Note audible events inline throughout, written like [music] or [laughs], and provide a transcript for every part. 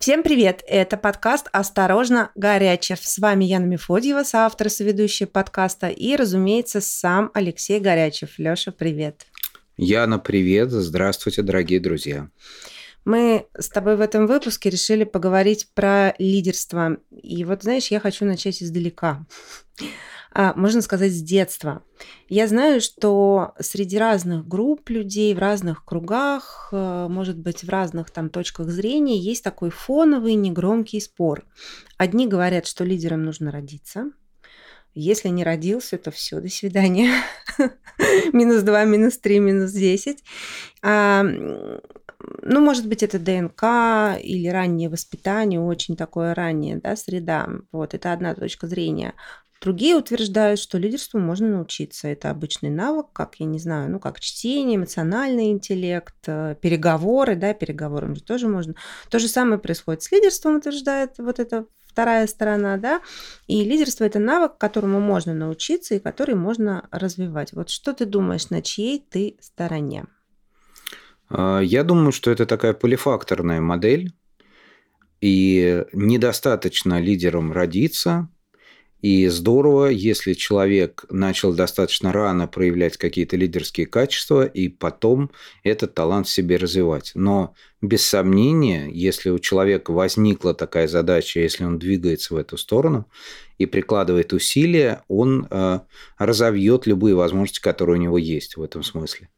Всем привет! Это подкаст «Осторожно, Горячев». С вами Яна Мефодьева, соавтор и соведущая подкаста, и, разумеется, сам Алексей Горячев. Лёша, привет! Яна, привет! Здравствуйте, дорогие друзья! Мы с тобой в этом выпуске решили поговорить про лидерство. И вот, знаешь, я хочу начать издалека. А, можно сказать, с детства. Я знаю, что среди разных групп людей, в разных кругах, э, может быть, в разных там точках зрения есть такой фоновый негромкий спор. Одни говорят, что лидером нужно родиться, если не родился, то все, до свидания. [laughs] минус 2, минус 3, минус 10. А, ну, может быть, это ДНК или раннее воспитание, очень такое раннее, да, среда. Вот, это одна точка зрения. Другие утверждают, что лидерству можно научиться. Это обычный навык, как, я не знаю, ну, как чтение, эмоциональный интеллект, э, переговоры, да, переговорам же тоже можно. То же самое происходит с лидерством, утверждает вот эта вторая сторона, да, и лидерство – это навык, которому можно научиться и который можно развивать. Вот что ты думаешь, на чьей ты стороне? А, я думаю, что это такая полифакторная модель, и недостаточно лидером родиться – и здорово, если человек начал достаточно рано проявлять какие-то лидерские качества, и потом этот талант в себе развивать. Но без сомнения, если у человека возникла такая задача, если он двигается в эту сторону и прикладывает усилия, он э, разовьет любые возможности, которые у него есть в этом смысле.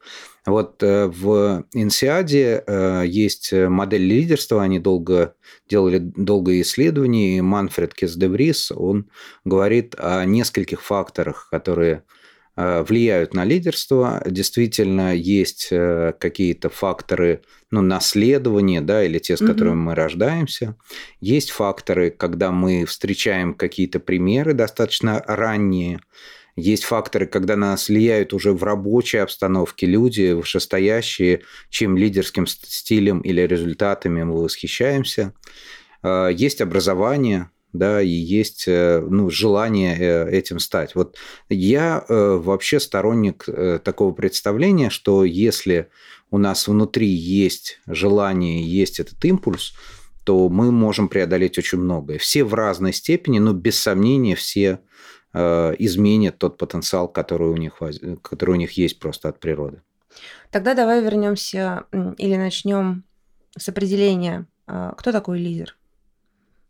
Вот э, в Инсиаде э, есть модель лидерства, они долго делали долгое исследование, и Манфред Кесдеврис, он говорит о нескольких факторах, которые влияют на лидерство. Действительно, есть какие-то факторы ну, наследования, да, или те, с которыми угу. мы рождаемся. Есть факторы, когда мы встречаем какие-то примеры достаточно ранние, есть факторы, когда на нас влияют уже в рабочей обстановке люди, вышестоящие, чем лидерским стилем или результатами мы восхищаемся. А, есть образование, да, и есть э, ну, желание э, этим стать. Вот я э, вообще сторонник такого представления, что если у нас внутри есть желание, есть этот импульс, то мы можем преодолеть очень многое. Все в разной степени, но без сомнения все изменит тот потенциал, который у них, который у них есть просто от природы. Тогда давай вернемся или начнем с определения, кто такой лидер.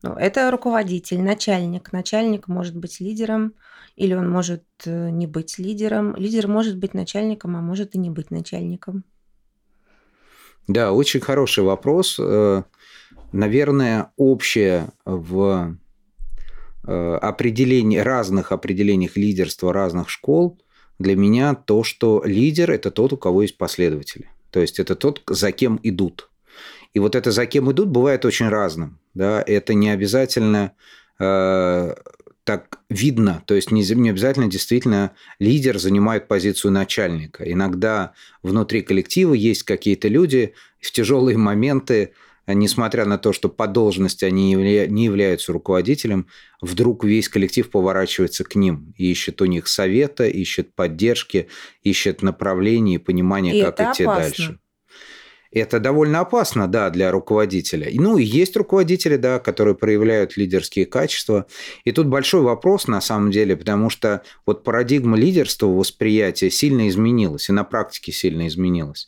Ну, это руководитель, начальник. Начальник может быть лидером, или он может э, не быть лидером. Лидер может быть начальником, а может и не быть начальником. Да, очень хороший вопрос. Наверное, общее в Э, определений, разных определениях лидерства разных школ для меня то, что лидер – это тот, у кого есть последователи. То есть это тот, за кем идут. И вот это за кем идут бывает очень разным. Да? Это не обязательно э, так видно, то есть не, не обязательно действительно лидер занимает позицию начальника. Иногда внутри коллектива есть какие-то люди в тяжелые моменты несмотря на то, что по должности они не являются руководителем, вдруг весь коллектив поворачивается к ним ищет у них совета, ищет поддержки, ищет направления и понимания, и как идти опасно. дальше. Это довольно опасно, да, для руководителя. Ну, и есть руководители, да, которые проявляют лидерские качества. И тут большой вопрос, на самом деле, потому что вот парадигма лидерства, восприятия сильно изменилась, и на практике сильно изменилась.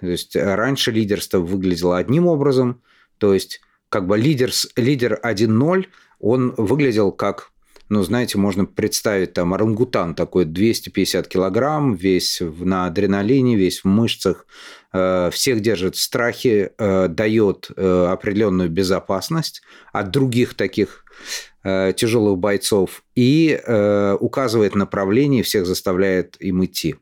То есть э, раньше лидерство выглядело одним образом, то есть как бы лидер, лидер 1.0, он выглядел как ну, знаете, можно представить там орангутан такой 250 килограмм, весь на адреналине, весь в мышцах, э, всех держит в страхе, э, дает определенную безопасность от других таких тяжелых бойцов и указывает направление, всех заставляет им идти.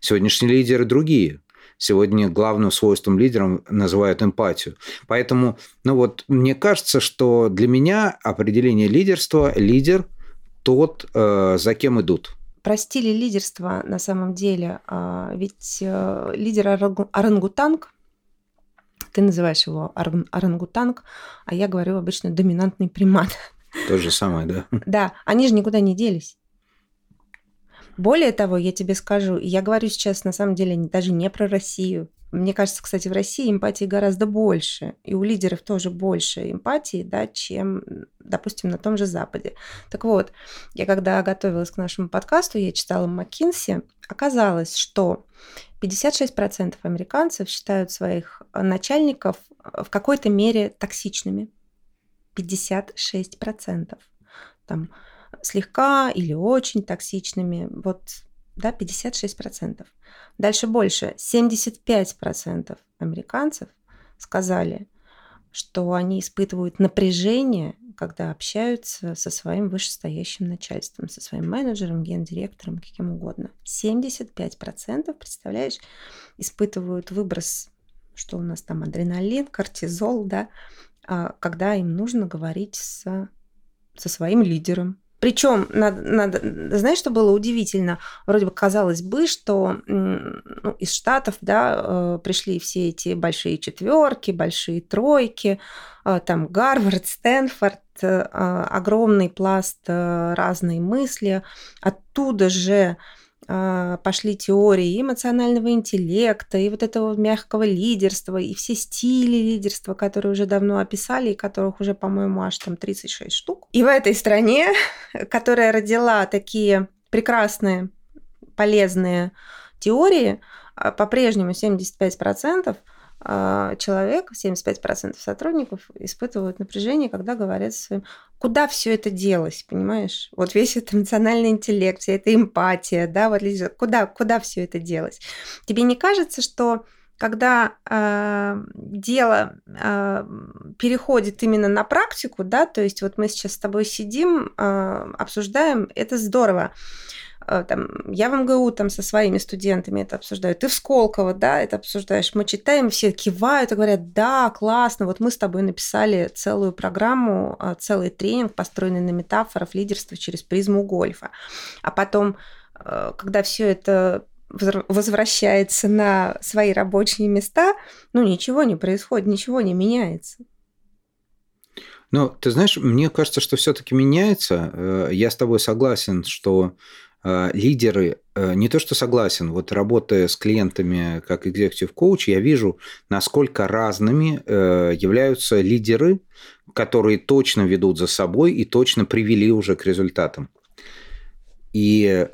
Сегодняшние лидеры другие. Сегодня главным свойством лидера называют эмпатию. Поэтому, ну вот, мне кажется, что для меня определение лидерства – лидер тот, э, за кем идут. Про стили лидерства на самом деле. А, ведь э, лидер орангутанг, ты называешь его орангутанг, а я говорю обычно доминантный примат. То же самое, да? [laughs] Да, они же никуда не делись. Более того, я тебе скажу, я говорю сейчас на самом деле даже не про Россию, мне кажется, кстати, в России эмпатии гораздо больше, и у лидеров тоже больше эмпатии, да, чем, допустим, на том же Западе. Так вот, я когда готовилась к нашему подкасту, я читала Маккинси, оказалось, что 56% американцев считают своих начальников в какой-то мере токсичными. 56%. Там слегка или очень токсичными. Вот да, 56%. Дальше больше. 75% американцев сказали, что они испытывают напряжение, когда общаются со своим вышестоящим начальством, со своим менеджером, гендиректором, каким угодно. 75%, представляешь, испытывают выброс, что у нас там адреналин, кортизол, да, а, когда им нужно говорить со, со своим лидером, причем, надо, надо, знаешь, что было удивительно? Вроде бы казалось бы, что ну, из Штатов да, э, пришли все эти большие четверки, большие тройки, э, там Гарвард, Стэнфорд, э, огромный пласт разной мысли. Оттуда же пошли теории эмоционального интеллекта, и вот этого мягкого лидерства, и все стили лидерства, которые уже давно описали, и которых уже, по-моему, аж там 36 штук. И в этой стране, [laughs] которая родила такие прекрасные, полезные теории, а, по-прежнему 75% а, человек, 75% сотрудников испытывают напряжение, когда говорят своим, куда все это делось, понимаешь? Вот весь этот эмоциональный интеллект, вся эта эмпатия, да, вот куда, куда все это делось? Тебе не кажется, что когда э, дело э, переходит именно на практику, да, то есть вот мы сейчас с тобой сидим, э, обсуждаем, это здорово. Э, там, я в МГУ там со своими студентами это обсуждаю, ты в Сколково, да, это обсуждаешь, мы читаем, все кивают и говорят, да, классно, вот мы с тобой написали целую программу, э, целый тренинг, построенный на метафорах лидерства через призму гольфа. А потом, э, когда все это возвращается на свои рабочие места, ну ничего не происходит, ничего не меняется. Ну, ты знаешь, мне кажется, что все-таки меняется. Я с тобой согласен, что Э, лидеры, э, не то что согласен, вот работая с клиентами как executive коуч, я вижу, насколько разными э, являются лидеры, которые точно ведут за собой и точно привели уже к результатам. И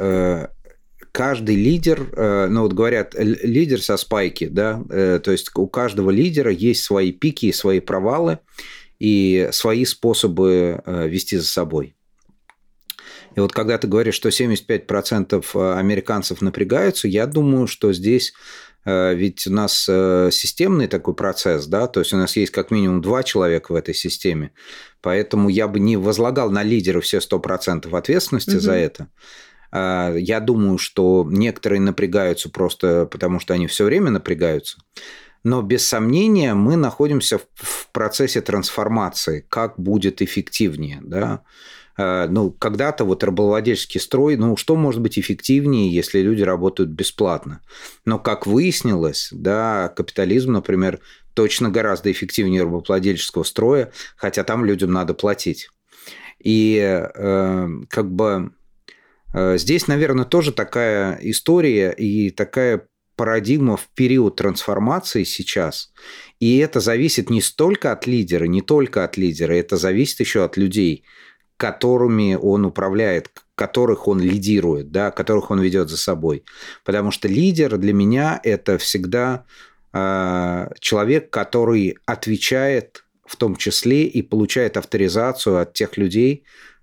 каждый лидер, ну вот говорят, лидер со спайки, да, то есть у каждого лидера есть свои пики и свои провалы и свои способы вести за собой. И вот когда ты говоришь, что 75% э, американцев напрягаются, я думаю, что здесь э, ведь у нас э, системный такой процесс, да, то есть у нас есть как минимум два человека в этой системе, поэтому я бы не возлагал на лидера все 100% ответственности угу. за это. А, я думаю, что некоторые напрягаются просто потому, что они все время напрягаются. Но без сомнения мы находимся в процессе трансформации, как будет эффективнее. Да? Э, ну, когда-то вот рабовладельческий строй, ну, что может быть эффективнее, если люди работают бесплатно? Но, как выяснилось, да, капитализм, например, точно гораздо эффективнее рабовладельческого строя, хотя там людям надо платить. И э, как бы э, здесь, наверное, тоже такая история и такая парадигма в период трансформации сейчас. И это зависит не столько от лидера, не только от лидера, это зависит еще от людей – которыми он управляет, которых он лидирует, да, которых он ведет за собой. Потому что лидер для меня это всегда э, человек, который отвечает в том числе и получает авторизацию от тех людей,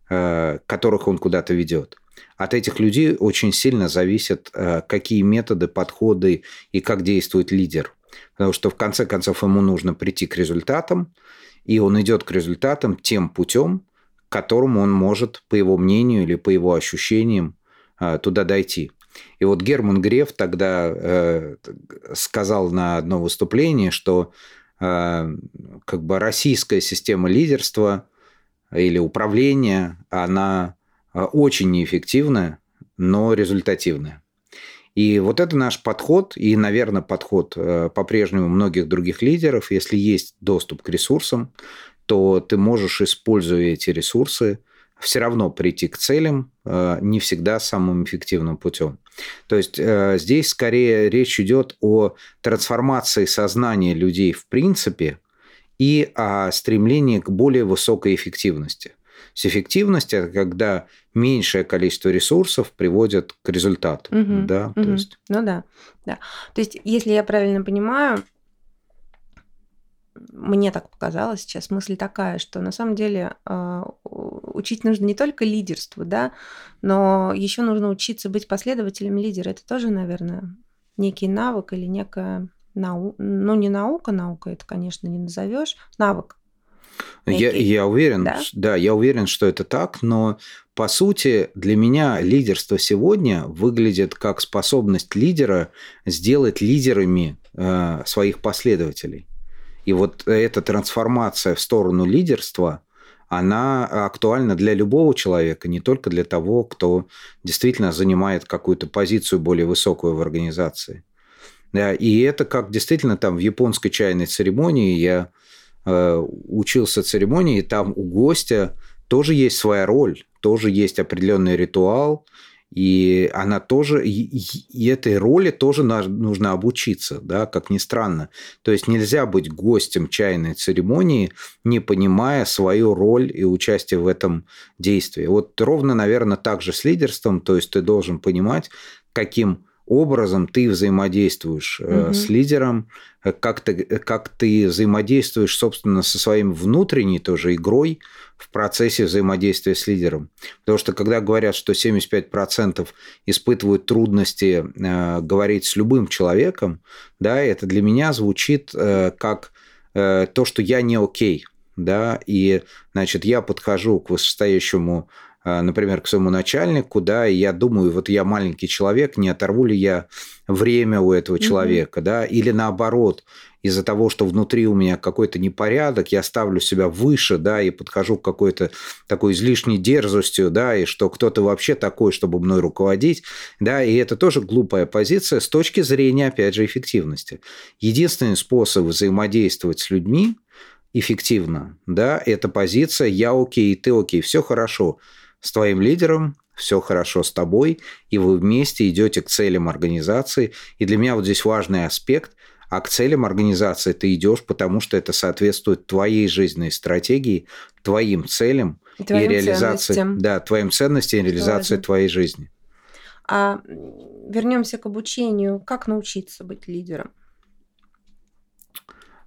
э, которых он куда-то ведет. От этих людей очень сильно зависит, э, какие методы, подходы и как действует лидер. Потому что в конце концов ему нужно прийти к результатам, и он идет к результатам тем путем, которому он может, по его мнению или по его ощущениям, а, туда дойти. И вот Герман Греф тогда э, сказал на одно выступление, что э, как бы российская система лидерства или управления, она э, очень неэффективная, но результативная. И вот это наш подход, и, наверное, подход по-прежнему многих других лидеров, если есть доступ к ресурсам, то ты можешь, используя эти ресурсы, все равно прийти к целям э, не всегда самым эффективным путем. То есть э, здесь скорее речь идет о трансформации сознания людей в принципе и о стремлении к более высокой эффективности. С эффективность это когда меньшее количество ресурсов приводит к результату. Мгм, Да? То мгм. есть, Ну да, да. То есть, если я правильно понимаю, мне так показалось сейчас мысль такая, что на самом деле а, учить нужно не только лидерству, да, но еще нужно учиться быть последователем лидера. Это тоже, наверное, некий навык или некая наука, ну не наука, наука это, конечно, не назовешь, навык. Я, Некий. я уверен, Да? да, я уверен, что это так, но по сути для меня лидерство сегодня выглядит как способность лидера сделать лидерами э, своих последователей. И вот эта трансформация в сторону лидерства, она актуальна для любого человека, не только для того, кто действительно занимает какую-то позицию более высокую в организации. И это как действительно там в японской чайной церемонии я э, учился церемонии, и там у гостя тоже есть своя роль, тоже есть определенный ритуал, и она тоже, и, этой роли тоже нужно обучиться, да, как ни странно. То есть нельзя быть гостем чайной церемонии, не понимая свою роль и участие в этом действии. Вот ровно, наверное, так же с лидерством, то есть ты должен понимать, каким образом ты взаимодействуешь Мгм. с лидером, э, как ты, э, как ты взаимодействуешь, собственно, со своим внутренней тоже игрой в процессе взаимодействия с лидером. Потому что когда говорят, что 75% испытывают трудности э, говорить с любым человеком, да, это для меня звучит э, как э, то, что я не окей, да, и, значит, я подхожу к вышестоящему например, к своему начальнику, да, и я думаю, вот я маленький человек, не оторву ли я время у этого человека, да, или наоборот, из-за того, что внутри у меня какой-то непорядок, я ставлю себя выше, да, и подхожу к какой-то такой излишней дерзостью, да, и что кто-то вообще такой, чтобы мной руководить, да, и это тоже глупая позиция с точки зрения, опять же, эффективности. Единственный способ взаимодействовать с людьми эффективно, да, это позиция «я окей, ты окей, все хорошо с твоим лидером, все хорошо с тобой, и вы вместе идете к целям организации. И для меня вот здесь важный аспект, а к целям организации ты идешь, потому что это соответствует твоей жизненной стратегии, твоим целям И и реализации, ценностям. да, твоим ценностям и реализации важно. твоей жизни. А вернемся к обучению. Как научиться быть лидером?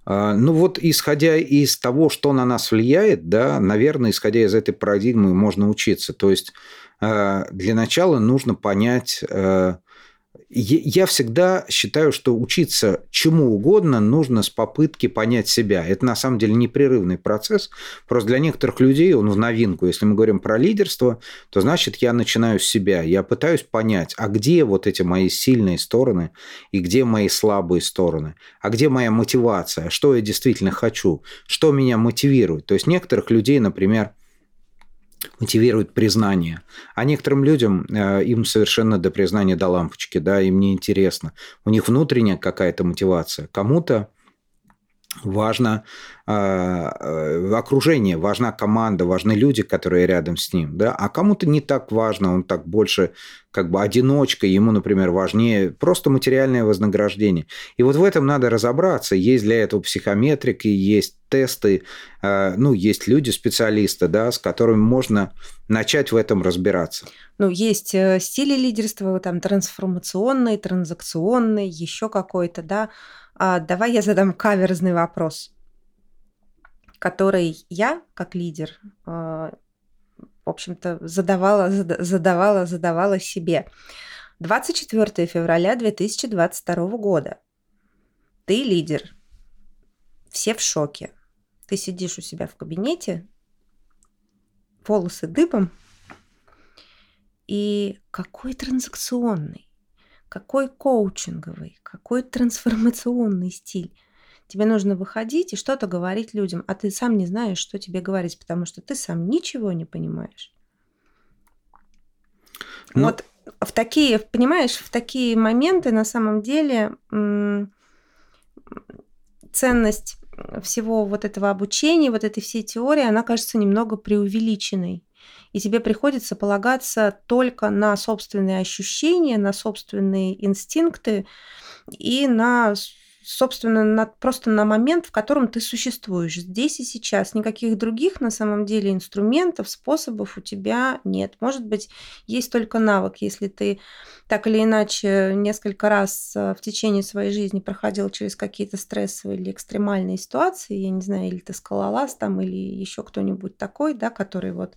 А, Ну вот, исходя из того, что на нас влияет, да, наверное, исходя из этой парадигмы, можно учиться. То есть э, для начала нужно понять. Я всегда считаю, что учиться чему угодно нужно с попытки понять себя. Это на самом деле непрерывный процесс. Просто для некоторых людей он в новинку. Если мы говорим про лидерство, то значит я начинаю с себя. Я пытаюсь понять, а где вот эти мои сильные стороны и где мои слабые стороны, а где моя мотивация, что я действительно хочу, что меня мотивирует. То есть некоторых людей, например, мотивирует признание. А некоторым людям э, им совершенно до признания до лампочки, да, им не интересно. У них внутренняя какая-то мотивация. Кому-то важно э, э, окружение, важна команда, важны люди, которые рядом с ним, да, а кому-то не так важно, он так больше как бы одиночка, ему, например, важнее просто материальное вознаграждение. И вот в этом надо разобраться. Есть для этого психометрики, есть тесты, э, ну, есть люди-специалисты, да, с которыми можно начать в этом разбираться. Ну, есть э, стили лидерства, там трансформационный, транзакционный, еще какой-то, да. А давай я задам каверзный вопрос, который я, как лидер, э, в общем-то, задавала, зада- задавала, задавала себе. 24 февраля 2022 года. Ты лидер. Все в шоке. Ты сидишь у себя в кабинете, волосы дыбом, и какой транзакционный, какой коучинговый, какой трансформационный стиль. Тебе нужно выходить и что-то говорить людям, а ты сам не знаешь, что тебе говорить, потому что ты сам ничего не понимаешь. Ну, Вот в такие, понимаешь, в такие моменты на самом деле ценность всего вот этого обучения, вот этой всей теории, она кажется немного преувеличенной. И тебе приходится полагаться только на собственные ощущения, на собственные инстинкты и на собственно, на, просто на момент, в котором ты существуешь, здесь и сейчас. Никаких других, на самом деле, инструментов, способов у тебя нет. Может быть, есть только навык, если ты так или иначе несколько раз э, в течение своей жизни проходил через какие-то стрессовые или экстремальные ситуации, я не знаю, или ты скалолаз там, или еще кто-нибудь такой, да, который вот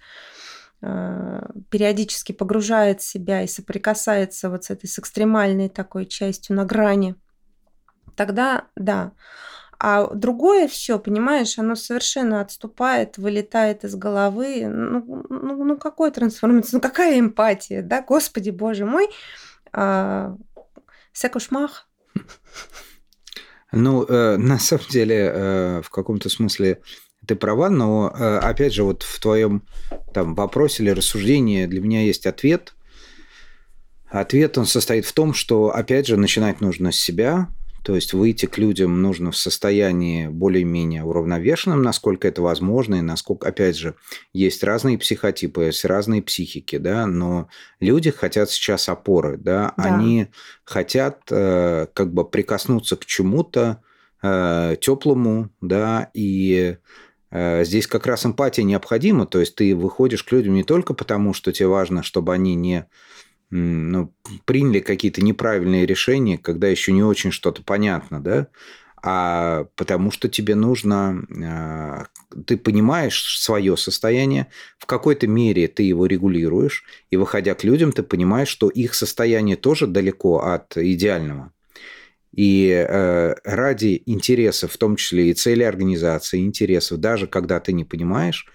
периодически погружает себя и соприкасается вот с этой с экстремальной такой частью на грани тогда да. А другое все, понимаешь, оно совершенно отступает, вылетает из головы. Ну, ну, ну какой трансформация, ну какая эмпатия, да, господи, боже мой. А, Секушмах. Ну, э, на самом деле, э, в каком-то смысле ты права, но э, опять же, вот в твоем там вопросе или рассуждении для меня есть ответ. Ответ он состоит в том, что опять же начинать нужно с себя, то есть выйти к людям нужно в состоянии более-менее уравновешенном, насколько это возможно, и насколько, опять же, есть разные психотипы, есть разные психики, да, но люди хотят сейчас опоры, да, да. они хотят э, как бы прикоснуться к чему-то э, теплому, да, и Здесь как раз эмпатия необходима, то есть ты выходишь к людям не только потому, что тебе важно, чтобы они не ну, приняли какие-то неправильные решения, когда еще не очень что-то понятно, да, а потому что тебе нужно, а, ты понимаешь свое состояние, в какой-то мере ты его регулируешь, и выходя к людям, ты понимаешь, что их состояние тоже далеко от идеального. И э, ради интересов, в том числе и цели организации, интересов, даже когда ты не понимаешь,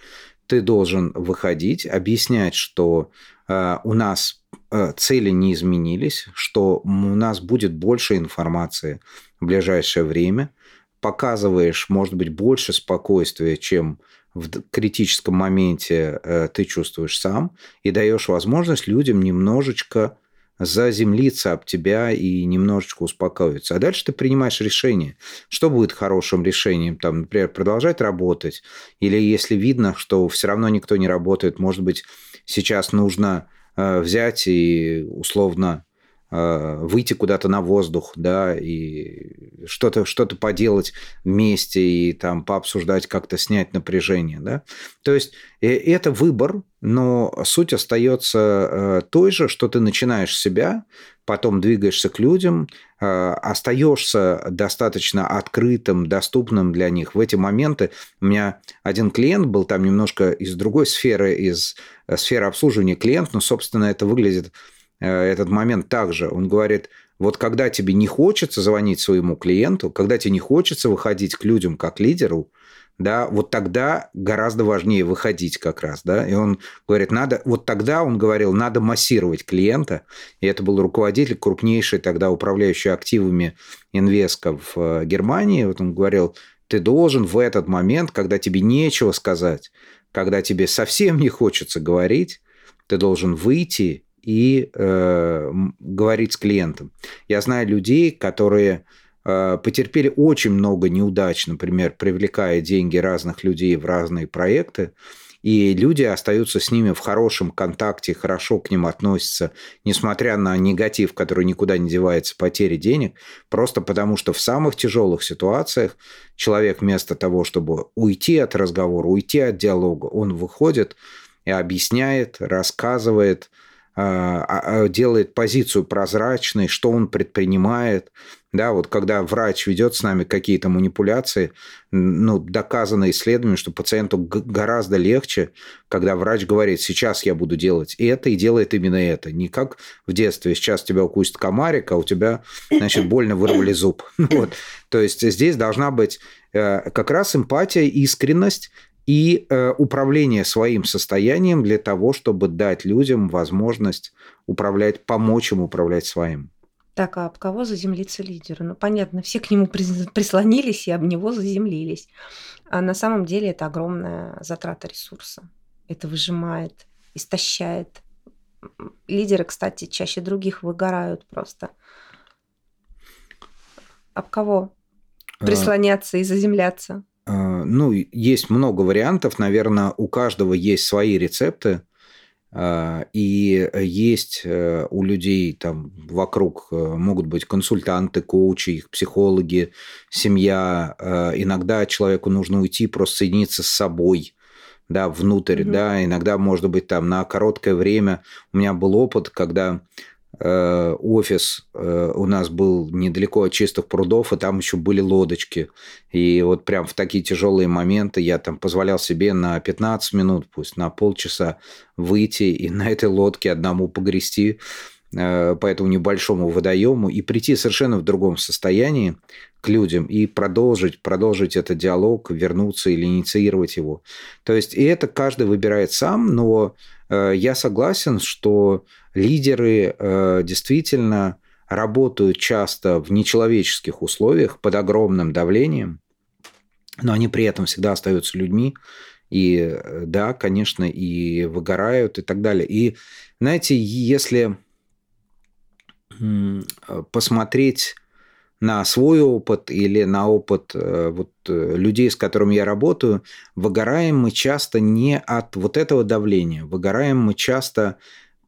ты должен выходить, объяснять, что э, у нас Э, цели не изменились, что у нас будет больше информации в ближайшее время, показываешь, может быть, больше спокойствия, чем в критическом моменте э, ты чувствуешь сам, и даешь возможность людям немножечко заземлиться об тебя и немножечко успокоиться. А дальше ты принимаешь решение, что будет хорошим решением, там, например, продолжать работать, или если видно, что все равно никто не работает, может быть, сейчас нужно Э, взять и условно выйти куда-то на воздух, да, и что-то что поделать вместе и там пообсуждать, как-то снять напряжение, да. То есть э, это выбор, но суть остается той же, что ты начинаешь себя, потом двигаешься к людям, остаешься достаточно открытым, доступным для них. В эти моменты у меня один клиент был там немножко из другой сферы, из сферы обслуживания клиент, но, собственно, это выглядит э, этот момент также. Он говорит, вот когда тебе не хочется звонить своему клиенту, когда тебе не хочется выходить к людям как лидеру, да, вот тогда гораздо важнее выходить как раз, да, и он говорит, надо, вот тогда он говорил, надо массировать клиента, и это был руководитель крупнейшей тогда управляющей активами инвеска в э, Германии, вот он говорил, ты должен в этот момент, когда тебе нечего сказать, когда тебе совсем не хочется говорить, ты должен выйти и э, говорить с клиентом. Я знаю людей, которые э, потерпели очень много неудач, например, привлекая деньги разных людей в разные проекты, и люди остаются с ними в хорошем контакте, хорошо к ним относятся, несмотря на негатив, который никуда не девается, потери денег, просто потому что в самых тяжелых ситуациях человек вместо того, чтобы уйти от разговора, уйти от диалога, он выходит и объясняет, рассказывает, делает позицию прозрачной, что он предпринимает, да, вот когда врач ведет с нами какие-то манипуляции, ну, доказано исследованием, что пациенту гораздо легче, когда врач говорит, сейчас я буду делать это, и делает именно это. Не как в детстве, сейчас тебя укусит комарик, а у тебя, значит, больно вырвали зуб. [laughs] Вот. То есть здесь должна быть э, как раз эмпатия, искренность, и э, управление своим состоянием для того, чтобы дать людям возможность управлять, помочь им управлять своим. Так, а об кого заземлиться лидеру? Ну, понятно, все к нему прислонились и об него заземлились. А на самом деле это огромная затрата ресурса. Это выжимает, истощает. Лидеры, кстати, чаще других выгорают просто. Об кого а. прислоняться и заземляться? А, ну, есть много вариантов. Наверное, у каждого есть свои рецепты. А, и есть э, у людей там вокруг э, могут быть консультанты, коучи, их психологи, семья. А, иногда человеку нужно уйти, просто соединиться с собой, да, внутрь, угу. да, иногда, может быть, там на короткое время. У меня был опыт, когда Э, офис э, у нас был недалеко от чистых прудов, и там еще были лодочки. И вот прям в такие тяжелые моменты я там позволял себе на 15 минут, пусть на полчаса выйти и на этой лодке одному погрести э, по этому небольшому водоему и прийти совершенно в другом состоянии к людям и продолжить, продолжить этот диалог, вернуться или инициировать его. То есть, и это каждый выбирает сам, но я согласен, что лидеры э, действительно работают часто в нечеловеческих условиях, под огромным давлением, но они при этом всегда остаются людьми, и э, да, конечно, и выгорают и так далее. И знаете, если посмотреть на свой опыт или на опыт э, вот, людей, с которыми я работаю, выгораем мы часто не от вот этого давления, выгораем мы часто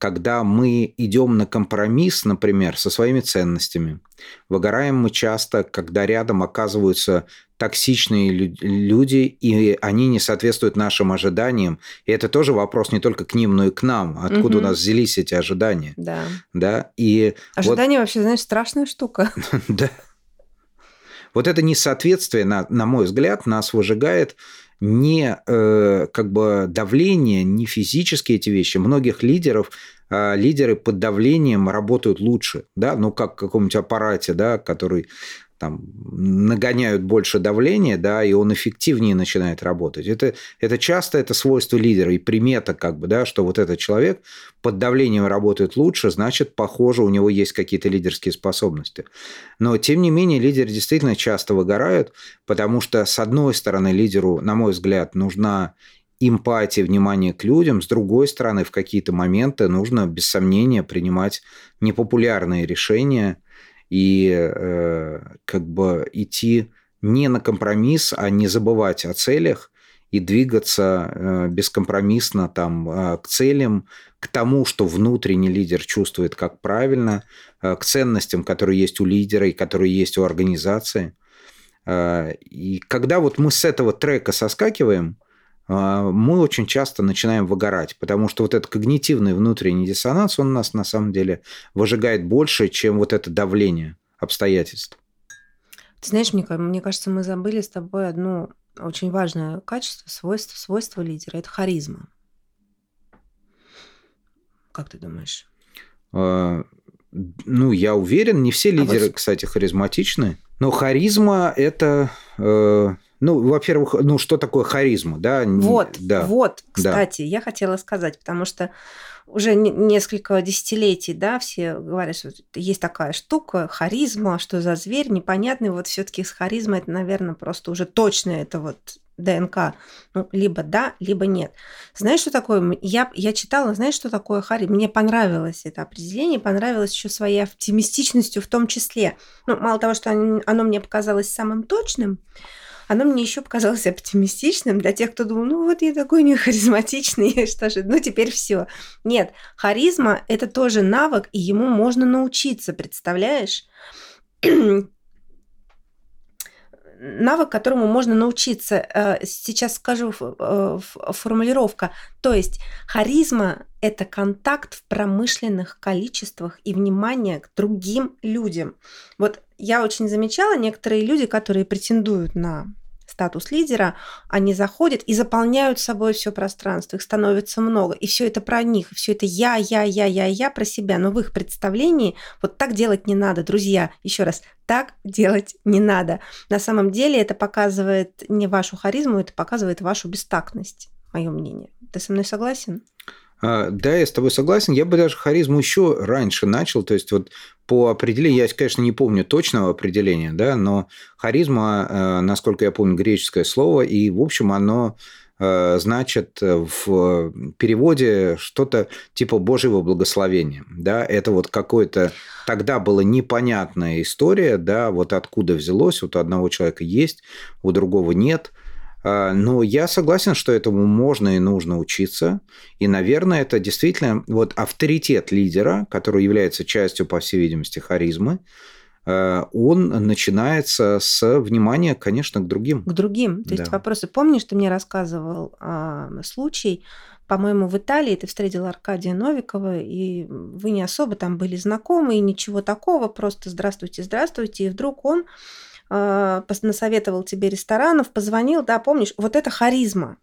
когда мы идем на компромисс, например, со своими ценностями. Выгораем мы часто, когда рядом оказываются токсичные люди, и они не соответствуют нашим ожиданиям. И это тоже вопрос не только к ним, но и к нам. Откуда угу. у нас взялись эти ожидания? Да. да? И Ожидания вот... вообще, знаешь, страшная штука. [laughs] да. Вот это несоответствие, на, на мой взгляд, нас выжигает не э, как бы давление, не физические эти вещи. Многих лидеров а, лидеры под давлением работают лучше, да, ну как в каком-нибудь аппарате, да, который там, нагоняют больше давления, да, и он эффективнее начинает работать. Это, это часто это свойство лидера и примета, как бы, да, что вот этот человек под давлением работает лучше, значит, похоже, у него есть какие-то лидерские способности. Но, тем не менее, лидеры действительно часто выгорают, потому что, с одной стороны, лидеру, на мой взгляд, нужна эмпатия, внимание к людям. С другой стороны, в какие-то моменты нужно, без сомнения, принимать непопулярные решения и э, как бы идти не на компромисс, а не забывать о целях и двигаться э, бескомпромиссно там, э, к целям, к тому, что внутренний лидер чувствует как правильно, э, к ценностям, которые есть у лидера и которые есть у организации. Э, и когда вот мы с этого трека соскакиваем, мы очень часто начинаем выгорать, потому что вот этот когнитивный внутренний диссонанс, он нас на самом деле выжигает больше, чем вот это давление обстоятельств. Ты знаешь, мне, мне кажется, мы забыли с тобой одно очень важное качество, свойство, свойство лидера – это харизма. Как ты думаешь? А, ну, я уверен, не все лидеры, а вот... кстати, харизматичны, но харизма – это э, ну, во-первых, ну, что такое харизма, да? Вот, да. вот, кстати, да. я хотела сказать, потому что уже несколько десятилетий, да, все говорят, что есть такая штука, харизма, что за зверь, непонятный, вот все таки с харизмой это, наверное, просто уже точно это вот ДНК. Ну, либо да, либо нет. Знаешь, что такое? Я, я читала, знаешь, что такое харизма? Мне понравилось это определение, понравилось еще своей оптимистичностью в том числе. Ну, мало того, что оно мне показалось самым точным, оно мне еще показалось оптимистичным для тех, кто думал, ну вот я такой не харизматичный, [laughs] что же, ну теперь все. Нет, харизма – это тоже навык, и ему можно научиться, представляешь? Навык, которому можно научиться. Э, сейчас скажу э, формулировка. То есть харизма – это контакт в промышленных количествах и внимание к другим людям. Вот я очень замечала некоторые люди, которые претендуют на статус лидера, они заходят и заполняют собой все пространство, их становится много, и все это про них, все это я, я, я, я, я про себя, но в их представлении вот так делать не надо, друзья, еще раз, так делать не надо. На самом деле это показывает не вашу харизму, это показывает вашу бестактность, мое мнение. Ты со мной согласен? А, да, я с тобой согласен. Я бы даже харизму еще раньше начал. То есть вот по определению, я, конечно, не помню точного определения, да, но харизма, э, насколько я помню, греческое слово, и, в общем, оно э, значит в переводе что-то типа Божьего благословения. Да? Это вот какое-то... Тогда была непонятная история, да, вот откуда взялось, вот у одного человека есть, у другого нет – но я согласен, что этому можно и нужно учиться. И, наверное, это действительно вот авторитет лидера, который является частью, по всей видимости, харизмы, а, он начинается с внимания, конечно, к другим. К другим. То есть да. вопросы. Помнишь, ты мне рассказывал а, случай, по-моему, в Италии ты встретил Аркадия Новикова, и вы не особо там были знакомы, и ничего такого, просто здравствуйте, здравствуйте, и вдруг он э, насоветовал тебе ресторанов, позвонил, да, помнишь, вот это харизма.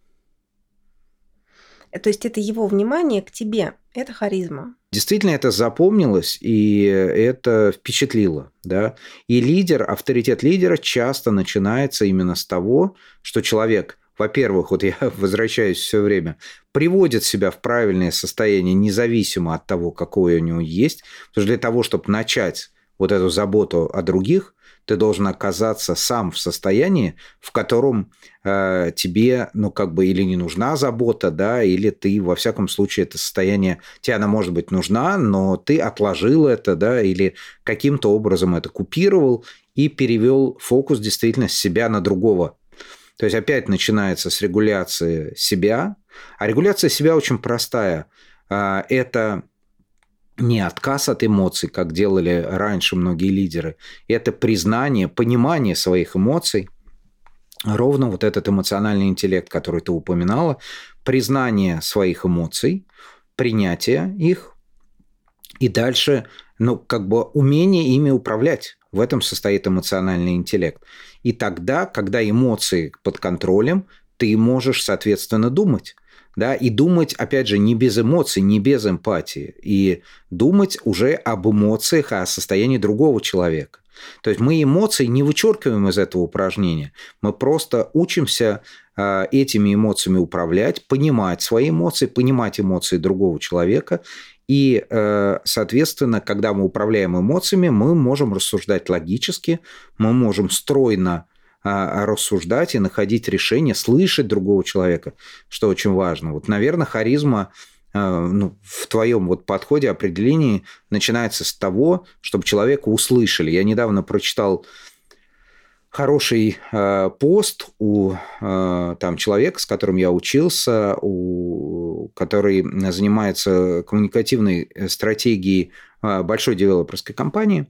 То есть это его внимание к тебе, это харизма. Действительно, это запомнилось, и это впечатлило. Да? И лидер, авторитет лидера часто начинается именно с того, что человек во-первых, вот я [laughs] возвращаюсь все время, приводит себя в правильное состояние, независимо от того, какое у него есть. Потому что для того, чтобы начать вот эту заботу о других, ты должен оказаться сам в состоянии, в котором э, тебе, ну, как бы, или не нужна забота, да, или ты, во всяком случае, это состояние, тебе она, может быть, нужна, но ты отложил это, да, или каким-то образом это купировал и перевел фокус действительно с себя на другого то есть опять начинается с регуляции себя. А регуляция себя очень простая. А, это не отказ от эмоций, как делали раньше многие лидеры. Это признание, понимание своих эмоций. Ровно вот этот эмоциональный интеллект, который ты упоминала, признание своих эмоций, принятие их, и дальше, ну, как бы умение ими управлять. В этом состоит эмоциональный интеллект. И тогда, когда эмоции под контролем, ты можешь, соответственно, думать. Да, и думать, опять же, не без эмоций, не без эмпатии. И думать уже об эмоциях, о состоянии другого человека. То есть мы эмоции не вычеркиваем из этого упражнения. Мы просто учимся а, этими эмоциями управлять, понимать свои эмоции, понимать эмоции другого человека и, э, соответственно, когда мы управляем эмоциями, мы можем рассуждать логически, мы можем стройно рассуждать и находить решение, слышать другого человека, что очень важно. Вот, наверное, харизма э, ну, в твоем вот подходе, определении начинается с того, чтобы человека услышали. Я недавно прочитал хороший э, пост у э, там человека, с которым я учился, у, который занимается коммуникативной стратегией э, большой девелоперской компании.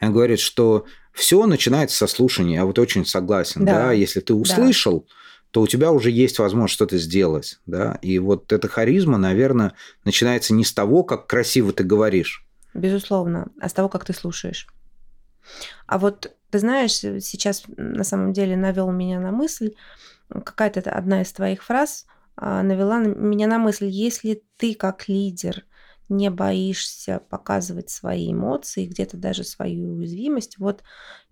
Он говорит, что все начинается со слушания. Я вот очень согласен, да, да? если ты услышал, да. то у тебя уже есть возможность что-то сделать, да. И вот эта харизма, наверное, начинается не с того, как красиво ты говоришь. Безусловно, а с того, как ты слушаешь. А вот ты знаешь, сейчас на самом деле навел меня на мысль, какая-то одна из твоих фраз а, навела меня на мысль, если ты как лидер не боишься показывать свои эмоции, где-то даже свою уязвимость, вот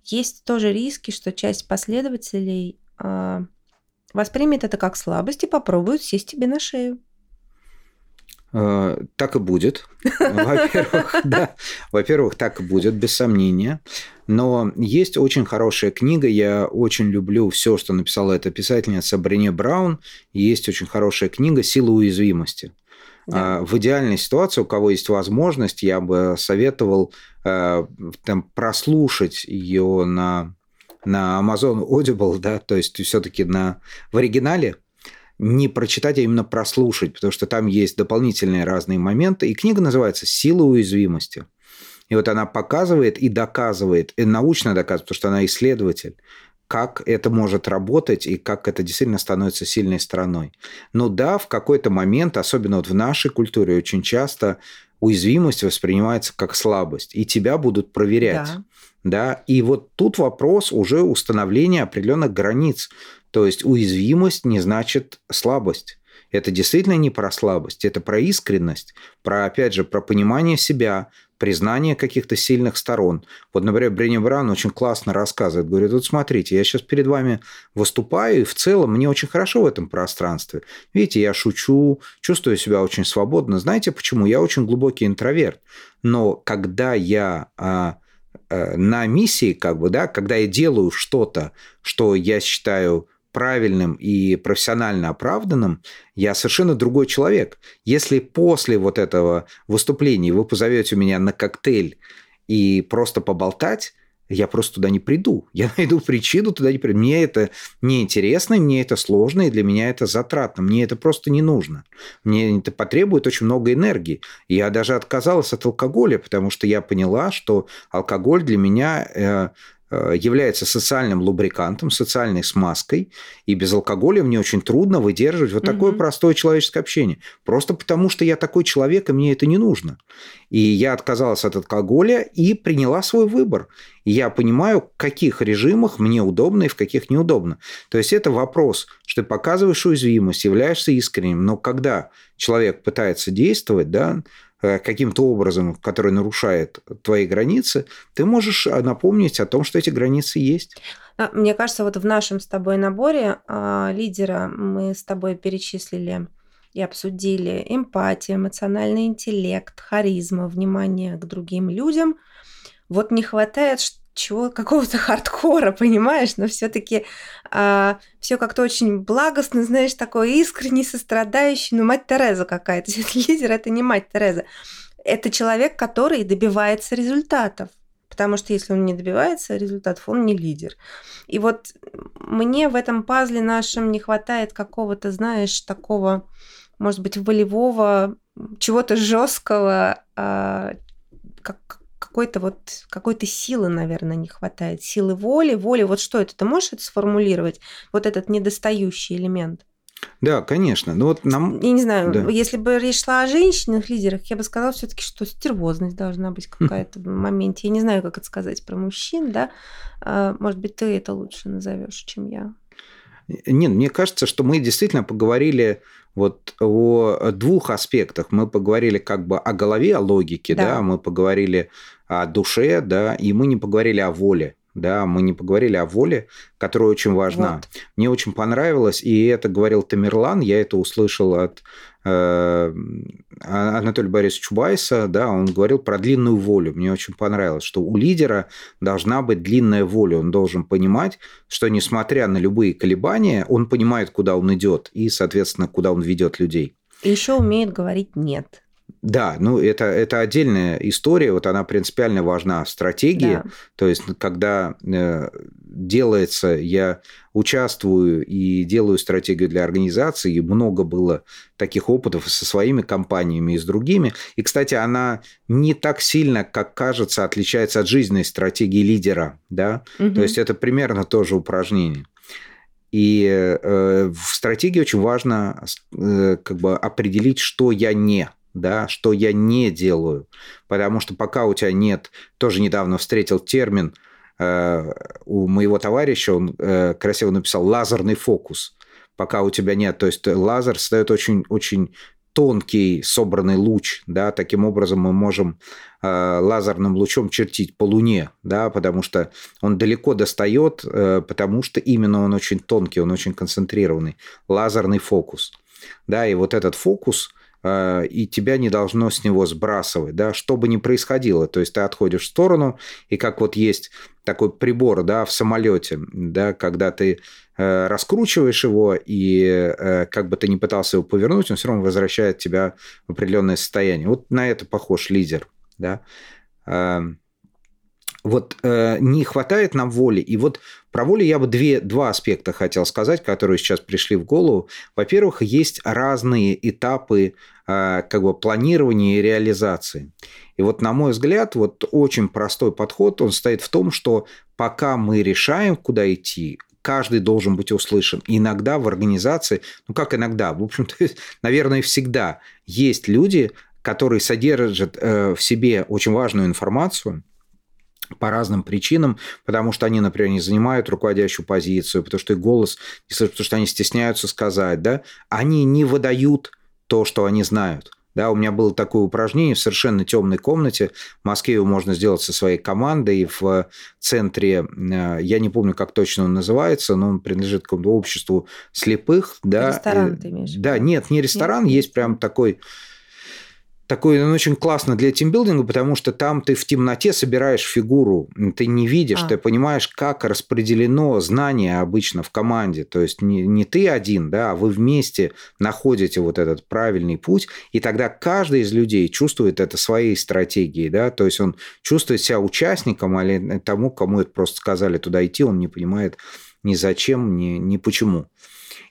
есть тоже риски, что часть последователей э, воспримет это как слабость и попробует сесть тебе на шею. Э, так и будет. Во-первых, [laughs] да. Во-первых, так и будет, без сомнения. Но есть очень хорошая книга, я очень люблю все, что написала эта писательница Брене Браун. Есть очень хорошая книга «Сила уязвимости». Да. А, в идеальной ситуации, у кого есть возможность, я бы советовал э, там, прослушать ее на, на Amazon Audible, да, то есть все-таки на, в оригинале, не прочитать, а именно прослушать, потому что там есть дополнительные разные моменты. И книга называется «Сила уязвимости». И вот она показывает и доказывает, и научно доказывает, потому что она исследователь, как это может работать и как это действительно становится сильной стороной. Но да, в какой-то момент, особенно вот в нашей культуре, очень часто уязвимость воспринимается как слабость, и тебя будут проверять. Да. Да? И вот тут вопрос уже установления определенных границ. То есть уязвимость не значит слабость. Это действительно не про слабость, это про искренность, про, опять же, про понимание себя, признание каких-то сильных сторон. Вот, например, Бренни Браун очень классно рассказывает. Говорит, вот смотрите, я сейчас перед вами выступаю, и в целом мне очень хорошо в этом пространстве. Видите, я шучу, чувствую себя очень свободно. Знаете почему? Я очень глубокий интроверт. Но когда я а, а, на миссии, как бы, да, когда я делаю что-то, что я считаю правильным и профессионально оправданным, я совершенно другой человек. Если после вот этого выступления вы позовете меня на коктейль и просто поболтать, я просто туда не приду. Я [laughs] найду причину, туда не приду. Мне это неинтересно, мне это сложно, и для меня это затратно. Мне это просто не нужно. Мне это потребует очень много энергии. Я даже отказалась от алкоголя, потому что я поняла, что алкоголь для меня э, является социальным лубрикантом, социальной смазкой, и без алкоголя мне очень трудно выдерживать вот такое угу. простое человеческое общение. Просто потому, что я такой человек, и мне это не нужно. И я отказалась от алкоголя и приняла свой выбор. И я понимаю, в каких режимах мне удобно и в каких неудобно. То есть это вопрос, что ты показываешь уязвимость, являешься искренним, но когда человек пытается действовать, да, Э, каким-то образом, который нарушает твои границы, ты можешь э, напомнить о том, что эти границы есть. А, мне кажется, вот в нашем с тобой наборе а, лидера мы с тобой перечислили и обсудили эмпатия, эмоциональный интеллект, харизма, внимание к другим людям. Вот не хватает чего какого-то [laughs] хардкора, понимаешь, но все-таки а, все как-то очень благостно, знаешь, такой искренний, сострадающий, ну мать Тереза какая-то. [laughs] Лидер это не мать Тереза, это человек, который добивается результатов. Потому что если он не добивается результатов, он не лидер. И вот мне в этом пазле нашем не хватает какого-то, знаешь, такого, может быть, волевого, чего-то жесткого, а, как, какой-то вот какой-то силы, наверное, не хватает. Силы воли, воли. Вот что это? Ты можешь это сформулировать? Вот этот недостающий элемент. Да, конечно. Ну вот нам... Я не знаю, да. если бы речь шла о женщинах, лидерах, я бы сказала все таки что стервозность должна быть какая-то в моменте. Я не знаю, как это сказать про мужчин, да. А, может быть, ты это лучше назовешь, чем я. Нет, мне кажется, что мы действительно поговорили вот о двух аспектах. Мы поговорили как бы о голове, о логике, да, да мы поговорили о душе, да, и мы не поговорили о воле да, мы не поговорили о воле, которая очень важна. Вот. Мне очень понравилось, и это говорил Тамерлан, я это услышал от Анатолия Борисовича Чубайса, да, он говорил про длинную волю. Мне очень понравилось, что у лидера должна быть длинная воля, он должен понимать, что несмотря на любые колебания, он понимает, куда он идет, и, соответственно, куда он ведет людей. И еще умеет говорить нет. Да, ну это, это отдельная история, вот она принципиально важна в стратегии. Да. То есть, когда э, делается, я участвую и делаю стратегию для организации, и много было таких опытов со своими компаниями и с другими. И, кстати, она не так сильно, как кажется, отличается от жизненной стратегии лидера. Да? Угу. То есть, это примерно тоже упражнение. И э, в стратегии очень важно э, как бы определить, что я не да, что я не делаю. Потому что пока у тебя нет, тоже недавно встретил термин у моего товарища, он э, красиво написал лазерный фокус. Пока у тебя нет, то есть лазер создает очень, очень тонкий собранный луч, да, таким образом мы можем э, лазерным лучом чертить по Луне, да, потому что он далеко достает, э, потому что именно он очень тонкий, он очень концентрированный, лазерный фокус, да, и вот этот фокус, Э, и тебя не должно с него сбрасывать, да, что бы ни происходило. То есть ты отходишь в сторону, и как вот есть такой прибор, да, в самолете, да, когда ты э, раскручиваешь его, и э, как бы ты ни пытался его повернуть, он все равно возвращает тебя в определенное состояние. Вот на это похож лидер, да. Вот э, не хватает нам воли. И вот про волю я бы две, два аспекта хотел сказать, которые сейчас пришли в голову. Во-первых, есть разные этапы э, как бы планирования и реализации. И вот, на мой взгляд, вот очень простой подход, он стоит в том, что пока мы решаем, куда идти, каждый должен быть услышан. И иногда в организации, ну как иногда, в общем-то, [laughs] наверное, всегда есть люди, которые содержат э, в себе очень важную информацию, по разным причинам, потому что они, например, не занимают руководящую позицию, потому что их голос, потому что они стесняются сказать, да, они не выдают то, что они знают. Да, у меня было такое упражнение в совершенно темной комнате. В Москве его можно сделать со своей командой в центре, э, я не помню, как точно он называется, но он принадлежит какому-то обществу слепых. Да. Ресторан ты имеешь? Да, нет, не ресторан, нет, есть прям такой такой, он очень классно для тимбилдинга, потому что там ты в темноте собираешь фигуру, ты не видишь, а. ты понимаешь, как распределено знание обычно в команде. То есть не, не ты один, да, а вы вместе находите вот этот правильный путь, и тогда каждый из людей чувствует это своей стратегией, да, то есть он чувствует себя участником, а тому, кому это просто сказали туда идти, он не понимает ни зачем, ни, ни почему.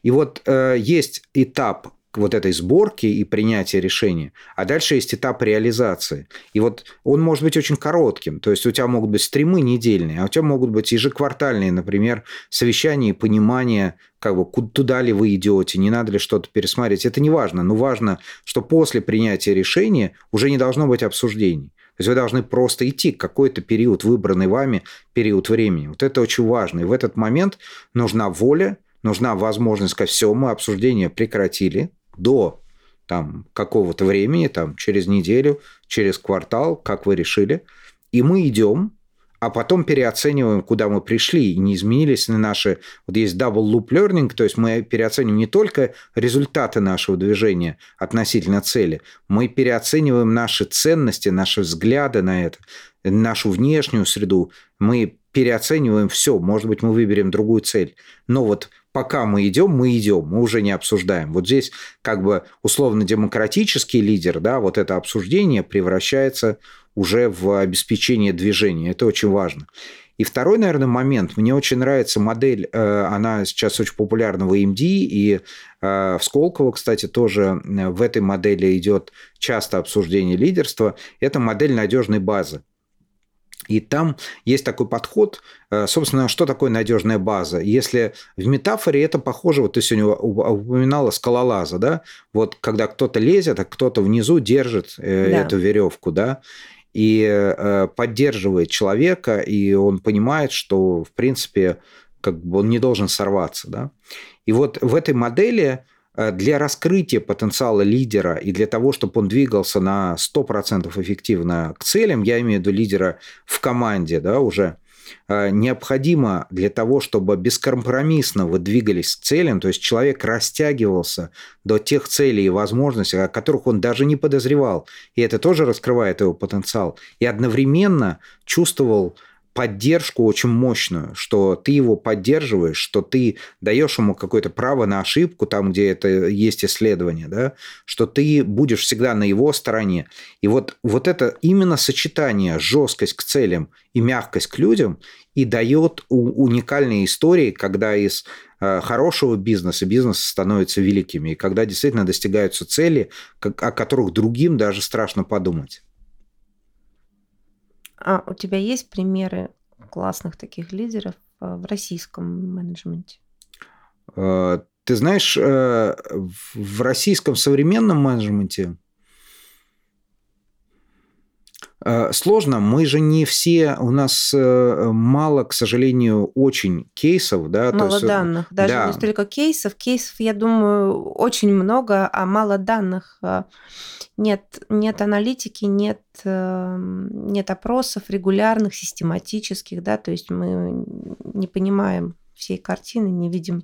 И вот э, есть этап вот этой сборки и принятия решения, а дальше есть этап реализации. И вот он может быть очень коротким, то есть у тебя могут быть стримы недельные, а у тебя могут быть ежеквартальные, например, совещания и понимание, как бы туда ли вы идете, не надо ли что-то пересмотреть. Это не важно, но важно, что после принятия решения уже не должно быть обсуждений. То есть вы должны просто идти какой-то период, выбранный вами период времени. Вот это очень важно. И в этот момент нужна воля, нужна возможность сказать, все, мы обсуждение прекратили, до там, какого-то времени, там, через неделю, через квартал, как вы решили, и мы идем, а потом переоцениваем, куда мы пришли, и не изменились ли наши... Вот есть double loop learning, то есть мы переоцениваем не только результаты нашего движения относительно цели, мы переоцениваем наши ценности, наши взгляды на это, нашу внешнюю среду, мы переоцениваем все. Может быть, мы выберем другую цель. Но вот пока мы идем, мы идем, мы уже не обсуждаем. Вот здесь как бы условно-демократический лидер, да, вот это обсуждение превращается уже в обеспечение движения. Это очень важно. И второй, наверное, момент. Мне очень нравится модель, э, она сейчас очень популярна в AMD, и э, в Сколково, кстати, тоже э, в этой модели идет часто обсуждение лидерства. Это модель надежной базы. И там есть такой подход, э, собственно, что такое надежная база? Если в метафоре это похоже, вот ты сегодня упоминала скалолаза, да, вот когда кто-то лезет, а кто-то внизу держит э, да. эту веревку, да, и э, поддерживает человека, и он понимает, что, в принципе, как бы он не должен сорваться, да. И вот в этой модели для раскрытия потенциала лидера и для того, чтобы он двигался на 100% эффективно к целям, я имею в виду лидера в команде да, уже, э, необходимо для того, чтобы бескомпромиссно вы двигались к целям, то есть человек растягивался до тех целей и возможностей, о которых он даже не подозревал, и это тоже раскрывает его потенциал, и одновременно чувствовал поддержку очень мощную, что ты его поддерживаешь, что ты даешь ему какое-то право на ошибку там, где это есть исследование, да, что ты будешь всегда на его стороне. И вот, вот это именно сочетание жесткость к целям и мягкость к людям и дает уникальные истории, когда из э, хорошего бизнеса бизнес становится великими, и когда действительно достигаются цели, о которых другим даже страшно подумать. А у тебя есть примеры классных таких лидеров э, в российском менеджменте? Э, ты знаешь, э, в российском современном менеджменте Сложно, мы же не все, у нас мало, к сожалению, очень кейсов, да. Мало есть, данных, даже да. не столько кейсов. Кейсов, я думаю, очень много, а мало данных нет, нет аналитики, нет, эм, нет опросов регулярных, систематических, да, то есть мы не понимаем всей картины, не видим,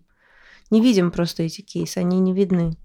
не видим просто эти кейсы, они не видны.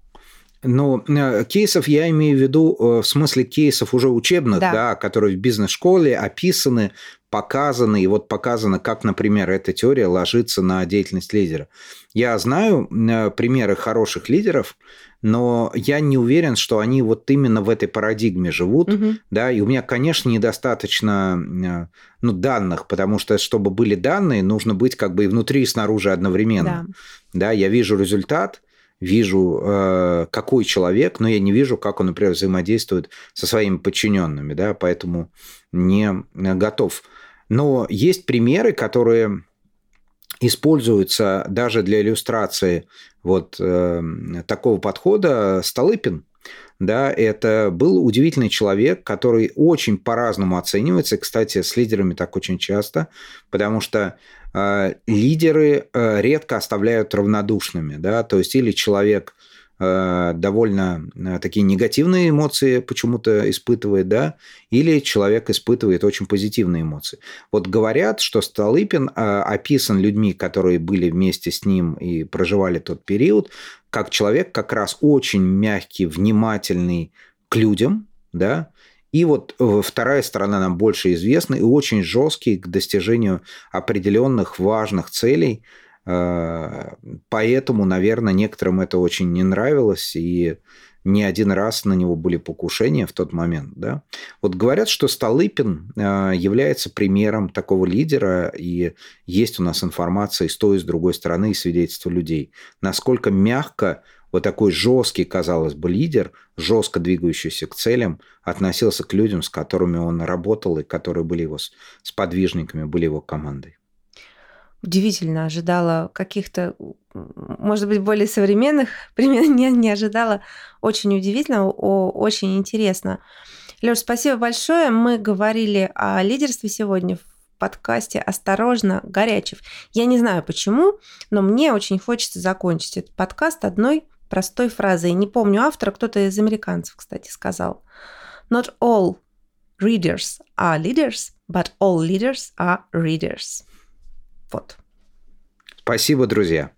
Ну, э, кейсов я имею в виду э, в смысле кейсов уже учебных, да, да которые в бизнес-школе описаны, показаны, и вот показано, как, например, эта теория ложится на деятельность лидера. Я знаю э, примеры хороших лидеров, но я не уверен, что они вот именно в этой парадигме живут, угу. да, и у меня, конечно, недостаточно ну, данных, потому что, чтобы были данные, нужно быть как бы и внутри, и снаружи одновременно. Да, да я вижу результат, вижу, э, какой человек, но я не вижу, как он, например, взаимодействует со своими подчиненными, да, поэтому не готов. Но есть примеры, которые используются даже для иллюстрации вот э, такого подхода Столыпин. Да, это был удивительный человек, который очень по-разному оценивается. Кстати, с лидерами так очень часто, потому что э, лидеры э, редко оставляют равнодушными. Да? То есть или человек Э, довольно э, такие негативные эмоции почему-то испытывает, да, или человек испытывает очень позитивные эмоции. Вот говорят, что Столыпин э, описан людьми, которые были вместе с ним и проживали тот период, как человек как раз очень мягкий, внимательный к людям, да, и вот э, вторая сторона нам больше известна и очень жесткий к достижению определенных важных целей. Э, поэтому, наверное, некоторым это очень не нравилось, и не один раз на него были покушения в тот момент. Да? Вот говорят, что Столыпин э, является примером такого лидера, и есть у нас информация и с той, и с другой стороны, и свидетельства людей. Насколько мягко вот такой жесткий, казалось бы, лидер, жестко двигающийся к целям, относился к людям, с которыми он работал и которые были его сподвижниками, были его командой. Удивительно, ожидала каких-то, может быть, более современных [laughs] примерно не, не ожидала. Очень удивительно, о, очень интересно. Леш, спасибо большое. Мы говорили о лидерстве сегодня в подкасте «Осторожно, Горячев». Я не знаю почему, но мне очень хочется закончить этот подкаст одной простой фразой. Не помню автора, кто-то из американцев, кстати, сказал. Not all readers are leaders, but all leaders are readers. Вот. Спасибо, друзья.